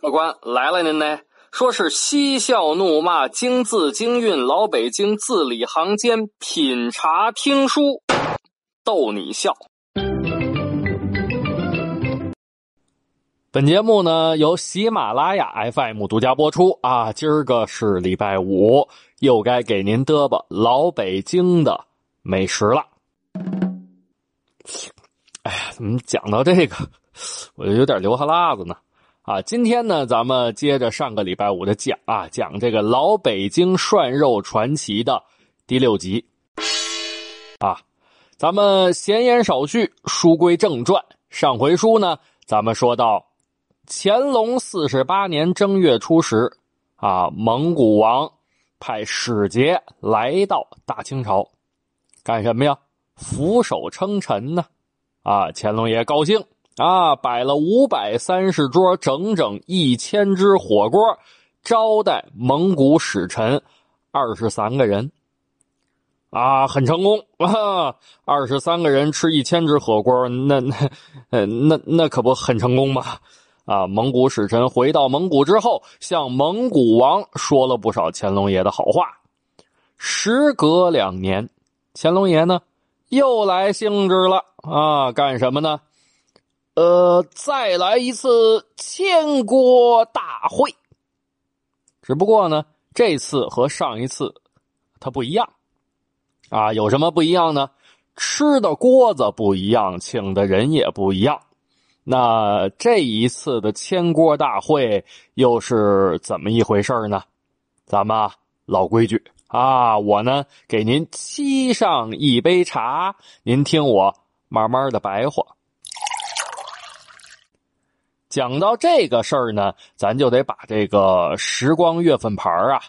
客官来了，您呢？说是嬉笑怒骂，京字京韵，老北京字里行间，品茶听书，逗你笑。本节目呢由喜马拉雅 FM 独家播出啊！今儿个是礼拜五，又该给您嘚吧老北京的美食了。哎呀，怎么讲到这个，我就有点流哈喇子呢？啊，今天呢，咱们接着上个礼拜五的讲啊，讲这个老北京涮肉传奇的第六集。啊，咱们闲言少叙，书归正传。上回书呢，咱们说到。乾隆四十八年正月初十，啊，蒙古王派使节来到大清朝，干什么呀？俯首称臣呢？啊，乾隆爷高兴啊，摆了五百三十桌，整整一千只火锅，招待蒙古使臣二十三个人，啊，很成功啊！二十三个人吃一千只火锅，那那，那那可不很成功吗？啊！蒙古使臣回到蒙古之后，向蒙古王说了不少乾隆爷的好话。时隔两年，乾隆爷呢又来兴致了啊！干什么呢？呃，再来一次千锅大会。只不过呢，这次和上一次它不一样啊！有什么不一样呢？吃的锅子不一样，请的人也不一样。那这一次的千锅大会又是怎么一回事呢？咱们老规矩啊，我呢给您沏上一杯茶，您听我慢慢的白话。讲到这个事儿呢，咱就得把这个时光月份牌啊，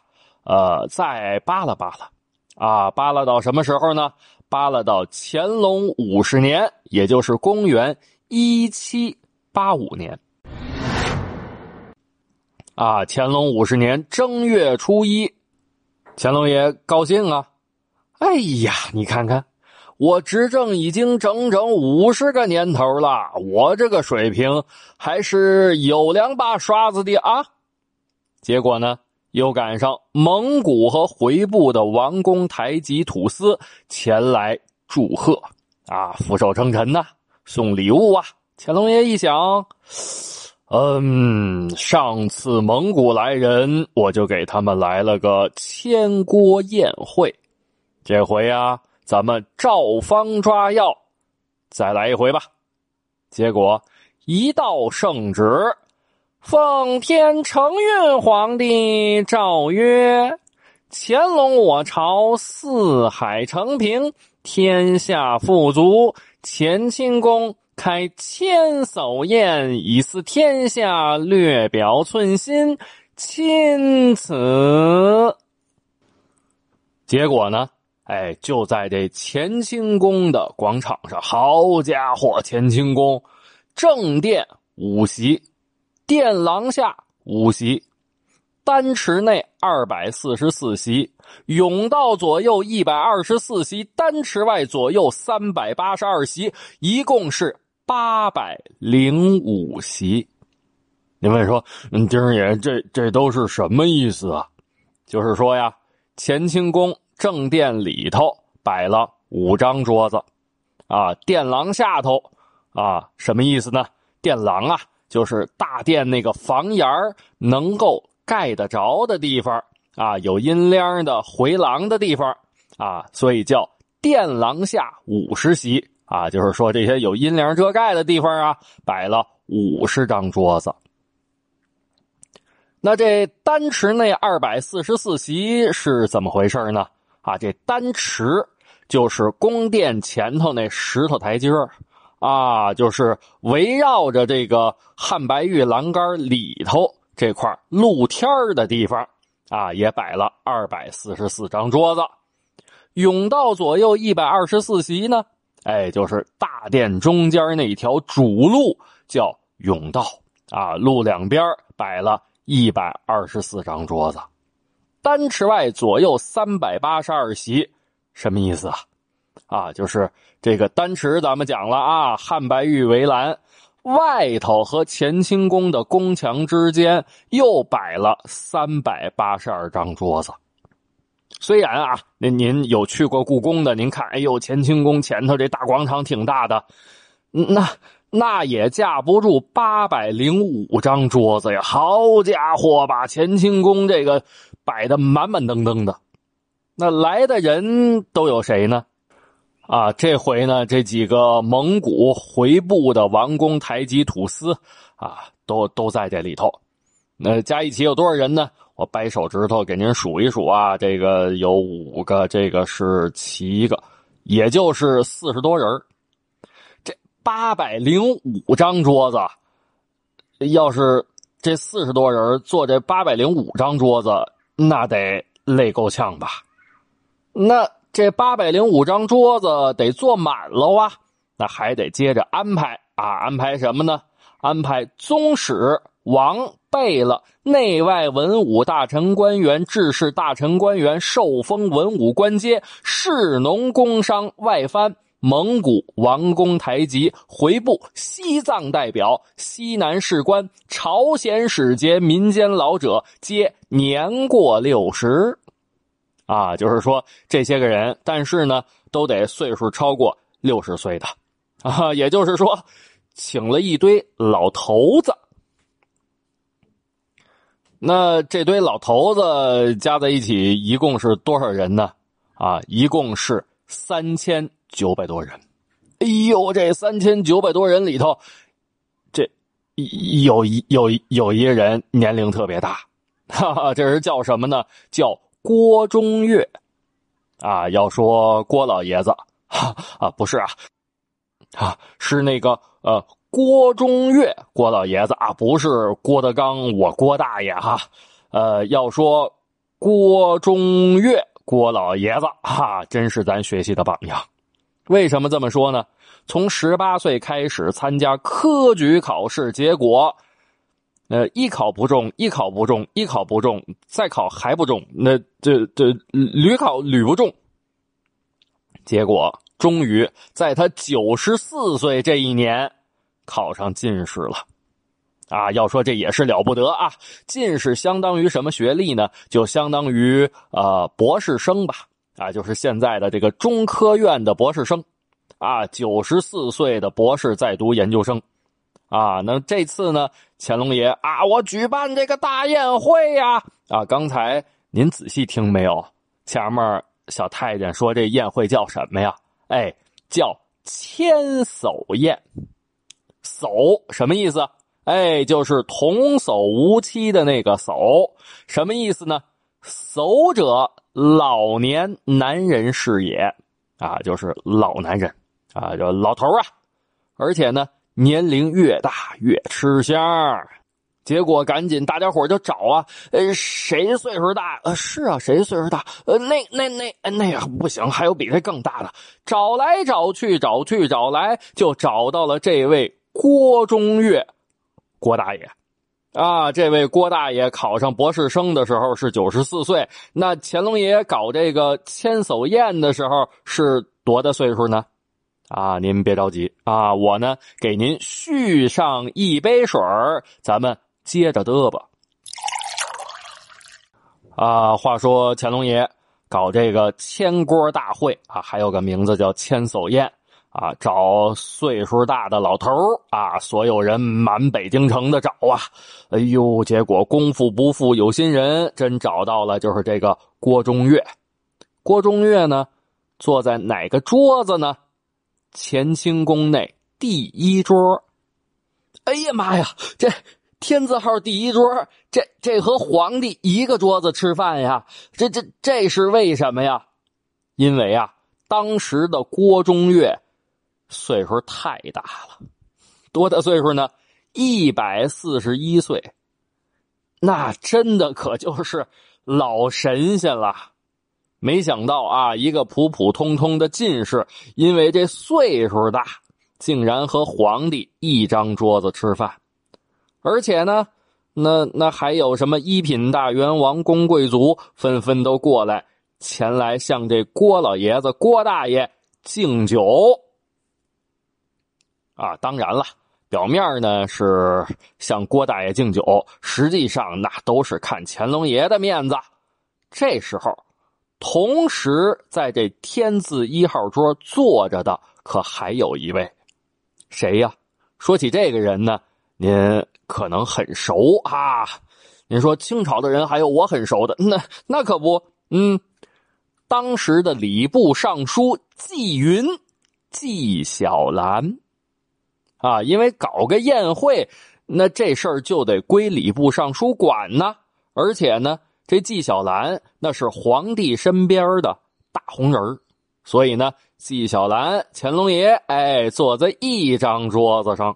呃，再扒拉扒拉啊，扒拉到什么时候呢？扒拉到乾隆五十年，也就是公元。一七八五年，啊，乾隆五十年正月初一，乾隆爷高兴啊！哎呀，你看看，我执政已经整整五十个年头了，我这个水平还是有两把刷子的啊！结果呢，又赶上蒙古和回部的王公台吉土司前来祝贺，啊，俯首称臣呐。送礼物啊！乾隆爷一想，嗯，上次蒙古来人，我就给他们来了个千锅宴会，这回啊，咱们照方抓药，再来一回吧。结果一道圣旨，奉天承运皇帝诏曰：乾隆我朝四海承平，天下富足。乾清宫开千叟宴，以祀天下，略表寸心。钦此。结果呢？哎，就在这乾清宫的广场上，好家伙！乾清宫正殿五席，殿廊下五席。丹池内二百四十四席，甬道左右一百二十四席，丹池外左右三百八十二席，一共是八百零五席。您问说，嗯，丁爷，这这都是什么意思啊？就是说呀，乾清宫正殿里头摆了五张桌子，啊，殿廊下头啊，什么意思呢？殿廊啊，就是大殿那个房檐能够。盖得着的地方啊，有阴凉的回廊的地方啊，所以叫殿廊下五十席啊，就是说这些有阴凉遮盖的地方啊，摆了五十张桌子。那这丹池那二百四十四席是怎么回事呢？啊，这丹池就是宫殿前头那石头台阶啊，就是围绕着这个汉白玉栏杆里头。这块露天的地方啊，也摆了二百四十四张桌子。甬道左右一百二十四席呢，哎，就是大殿中间那条主路叫甬道啊，路两边摆了一百二十四张桌子。丹池外左右三百八十二席，什么意思啊？啊，就是这个丹池，咱们讲了啊，汉白玉围栏外头和乾清宫的宫墙之间又摆了三百八十二张桌子。虽然啊，那您有去过故宫的，您看，哎呦，乾清宫前头这大广场挺大的，那那也架不住八百零五张桌子呀！好家伙，把乾清宫这个摆的满满登登的。那来的人都有谁呢？啊，这回呢，这几个蒙古回部的王公台吉土司啊，都都在这里头。那加一起有多少人呢？我掰手指头给您数一数啊，这个有五个，这个是七个，也就是四十多人这八百零五张桌子，要是这四十多人坐这八百零五张桌子，那得累够呛吧？那。这八百零五张桌子得坐满了啊，那还得接着安排啊，安排什么呢？安排宗室、王、贝勒、内外文武大臣官员、制式大臣官员、受封文武官阶、士农工商、外藩、蒙古王公台吉、回部、西藏代表、西南士官、朝鲜使节、民间老者，皆年过六十。啊，就是说这些个人，但是呢，都得岁数超过六十岁的，啊，也就是说，请了一堆老头子。那这堆老头子加在一起，一共是多少人呢？啊，一共是三千九百多人。哎呦，这三千九百多人里头，这有一有有一人年龄特别大，哈哈，这人叫什么呢？叫。郭中岳，啊，要说郭老爷子，哈啊，不是啊，啊，是那个呃，郭中岳，郭老爷子啊，不是郭德纲，我郭大爷哈，呃，要说郭中岳，郭老爷子哈，真是咱学习的榜样。为什么这么说呢？从十八岁开始参加科举考试，结果。呃，一考不中，一考不中，一考不中，再考还不中，那这这屡考屡不中。结果终于在他九十四岁这一年考上进士了，啊，要说这也是了不得啊！进士相当于什么学历呢？就相当于呃博士生吧，啊，就是现在的这个中科院的博士生，啊，九十四岁的博士在读研究生。啊，那这次呢，乾隆爷啊，我举办这个大宴会呀！啊，刚才您仔细听没有？前面小太监说这宴会叫什么呀？哎，叫千叟宴。叟什么意思？哎，就是童叟无欺的那个叟。什么意思呢？叟者，老年男人是也。啊，就是老男人啊，就老头啊。而且呢。年龄越大越吃香，结果赶紧大家伙就找啊，呃，谁岁数大？呃，是啊，谁岁数大？呃，那那那那个不行，还有比他更大的。找来找去，找去找来，就找到了这位郭中岳，郭大爷。啊，这位郭大爷考上博士生的时候是九十四岁，那乾隆爷搞这个千叟宴的时候是多大岁数呢？啊，您别着急啊，我呢给您续上一杯水咱们接着嘚吧。啊，话说乾隆爷搞这个千锅大会啊，还有个名字叫千叟宴啊，找岁数大的老头啊，所有人满北京城的找啊，哎呦，结果功夫不负有心人，真找到了，就是这个郭中岳。郭中岳呢，坐在哪个桌子呢？乾清宫内第一桌，哎呀妈呀，这天字号第一桌，这这和皇帝一个桌子吃饭呀？这这这是为什么呀？因为啊，当时的郭中岳岁数太大了，多大岁数呢？一百四十一岁，那真的可就是老神仙了。没想到啊，一个普普通通的进士，因为这岁数大，竟然和皇帝一张桌子吃饭，而且呢，那那还有什么一品大员、王公贵族，纷纷都过来前来向这郭老爷子、郭大爷敬酒。啊，当然了，表面呢是向郭大爷敬酒，实际上那都是看乾隆爷的面子。这时候，同时在这天字一号桌坐着的，可还有一位，谁呀？说起这个人呢，您可能很熟啊。您说清朝的人还有我很熟的，那那可不，嗯，当时的礼部尚书纪云、纪晓岚。啊，因为搞个宴会，那这事儿就得归礼部尚书管呢。而且呢，这纪晓岚那是皇帝身边的大红人所以呢，纪晓岚乾隆爷哎坐在一张桌子上，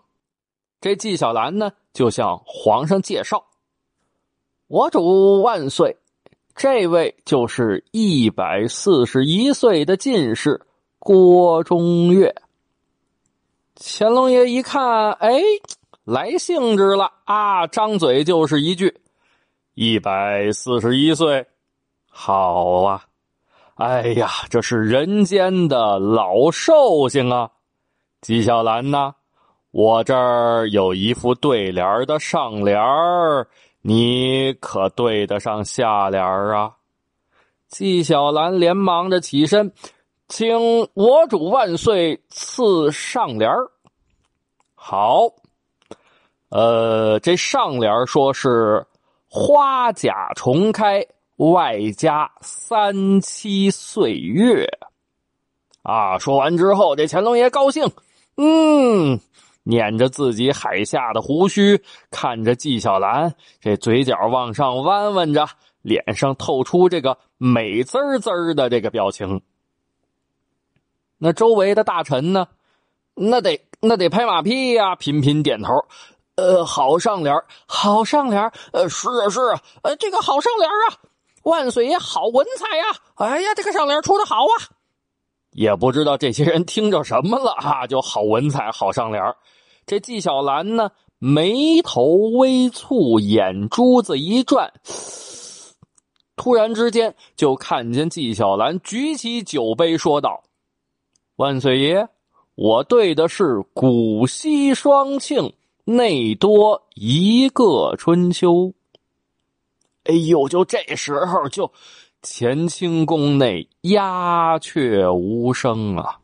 这纪晓岚呢就向皇上介绍：“我主万岁，这位就是一百四十一岁的进士郭中岳。”乾隆爷一看，哎，来兴致了啊！张嘴就是一句：“一百四十一岁，好啊！哎呀，这是人间的老寿星啊！”纪晓岚呐，我这儿有一副对联的上联你可对得上下联啊？纪晓岚连忙的起身。请我主万岁赐上联好，呃，这上联说是花甲重开，外加三七岁月。啊，说完之后，这乾隆爷高兴，嗯，捻着自己海下的胡须，看着纪晓岚，这嘴角往上弯弯着，脸上透出这个美滋滋的这个表情。那周围的大臣呢？那得那得拍马屁呀，频频点头。呃，好上联好上联呃，是啊是啊，呃，这个好上联啊，万岁爷好文采呀！哎呀，这个上联出的好啊！也不知道这些人听着什么了啊，就好文采，好上联这纪晓岚呢，眉头微蹙，眼珠子一转，突然之间就看见纪晓岚举起酒杯说道。万岁爷，我对的是古稀双庆，内多一个春秋。哎呦，就这时候，就乾清宫内鸦雀无声啊，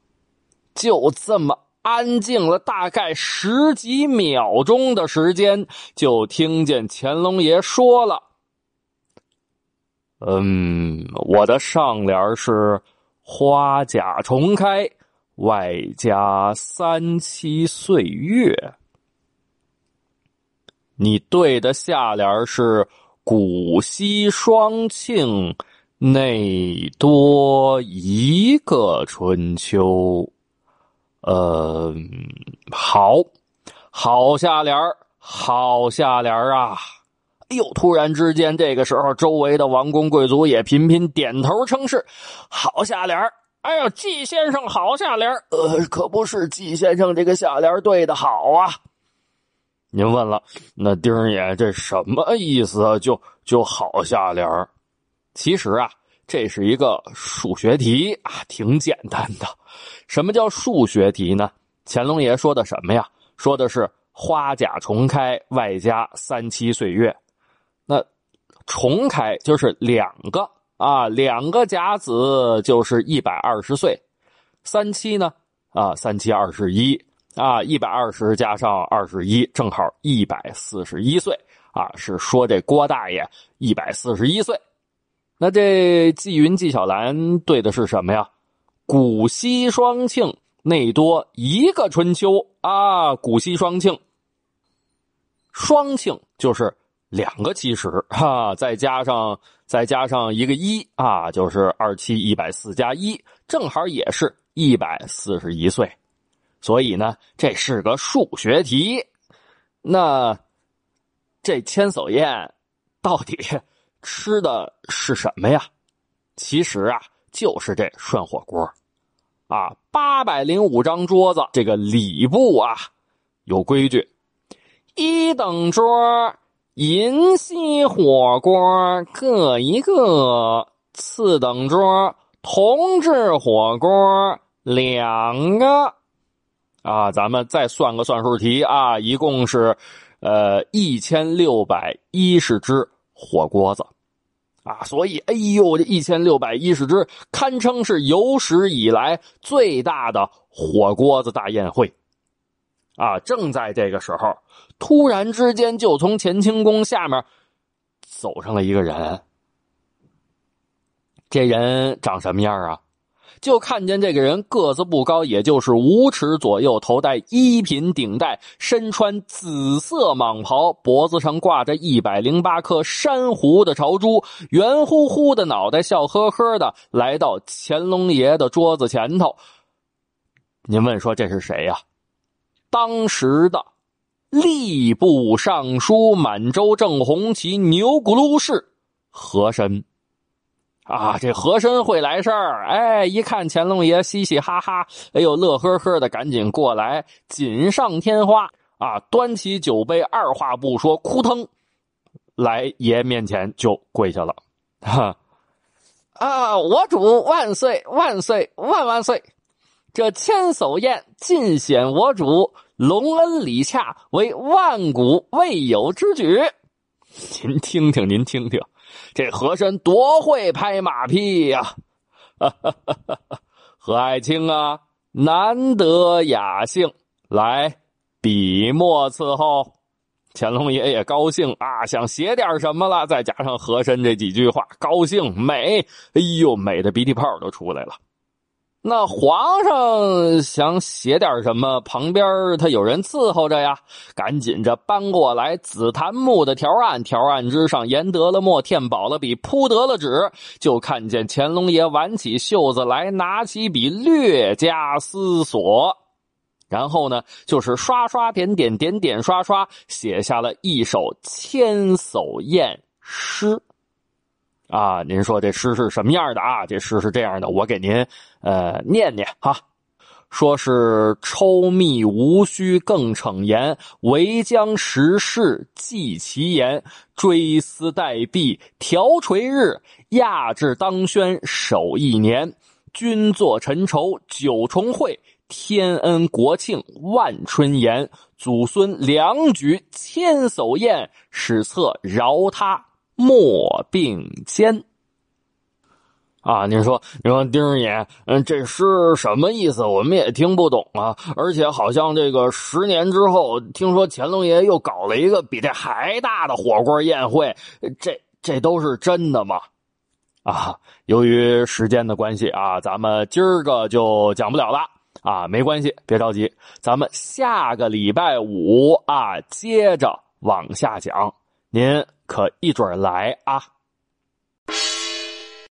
就这么安静了大概十几秒钟的时间，就听见乾隆爷说了：“嗯，我的上联是花甲重开。”外加三七岁月，你对的下联是古稀双庆，内多一个春秋。呃，好，好下联好下联啊！哎呦，突然之间，这个时候，周围的王公贵族也频频点头称是，好下联哎呦，季先生好下联呃，可不是季先生这个下联对的好啊。您问了，那丁爷这什么意思啊？就就好下联其实啊，这是一个数学题啊，挺简单的。什么叫数学题呢？乾隆爷说的什么呀？说的是花甲重开，外加三七岁月。那重开就是两个。啊，两个甲子就是一百二十岁，三七呢？啊，三七二十一啊，一百二十加上二十一，正好一百四十一岁啊。是说这郭大爷一百四十一岁。那这纪云、纪晓岚对的是什么呀？古稀双庆，内多一个春秋啊。古稀双庆，双庆就是两个七十哈，再加上。再加上一个一啊，就是二七一百四加一，正好也是一百四十一岁。所以呢，这是个数学题。那这千叟宴到底吃的是什么呀？其实啊，就是这涮火锅啊。八百零五张桌子，这个礼部啊有规矩：一等桌银锡火锅各一个，次等桌同制火锅两个。啊，咱们再算个算术题啊，一共是，呃，一千六百一十只火锅子，啊，所以，哎呦，这一千六百一十只，堪称是有史以来最大的火锅子大宴会。啊，正在这个时候，突然之间，就从乾清宫下面走上了一个人。这人长什么样啊？就看见这个人个子不高，也就是五尺左右，头戴一品顶戴，身穿紫色蟒袍，脖子上挂着一百零八颗珊瑚的朝珠，圆乎乎的脑袋，笑呵呵的来到乾隆爷的桌子前头。您问说这是谁呀？当时的吏部尚书满洲正红旗牛骨噜氏和珅啊，这和珅会来事儿，哎，一看乾隆爷嘻嘻哈哈，哎呦乐呵呵的，赶紧过来锦上添花啊，端起酒杯，二话不说，扑腾来爷面前就跪下了，哈啊，我主万岁万岁万万岁！这千叟宴尽显我主隆恩礼洽，为万古未有之举。您听听，您听听，这和珅多会拍马屁呀！和爱卿啊，难得雅兴，来笔墨伺候。乾隆爷也高兴啊，想写点什么了，再加上和珅这几句话，高兴美，哎呦，美的鼻涕泡都出来了。那皇上想写点什么，旁边他有人伺候着呀，赶紧着搬过来紫檀木的条案，条案之上研得了墨，添饱了笔，铺得了纸，就看见乾隆爷挽起袖子来，拿起笔略加思索，然后呢，就是刷刷点点点点刷刷，写下了一首《千叟宴》诗。啊，您说这诗是什么样的啊？这诗是这样的，我给您呃念念哈。说是抽密无需更逞言，唯将时事记其言。追思代币调垂日，亚至当宣守一年。君作臣愁九重会，天恩国庆万春延。祖孙两举千叟宴，史册饶他。莫并肩啊！您说，您说，丁儿爷，嗯，这诗什么意思？我们也听不懂啊！而且好像这个十年之后，听说乾隆爷又搞了一个比这还大的火锅宴会，这这都是真的吗？啊！由于时间的关系啊，咱们今儿个就讲不了了啊！没关系，别着急，咱们下个礼拜五啊，接着往下讲。您。可一准儿来啊！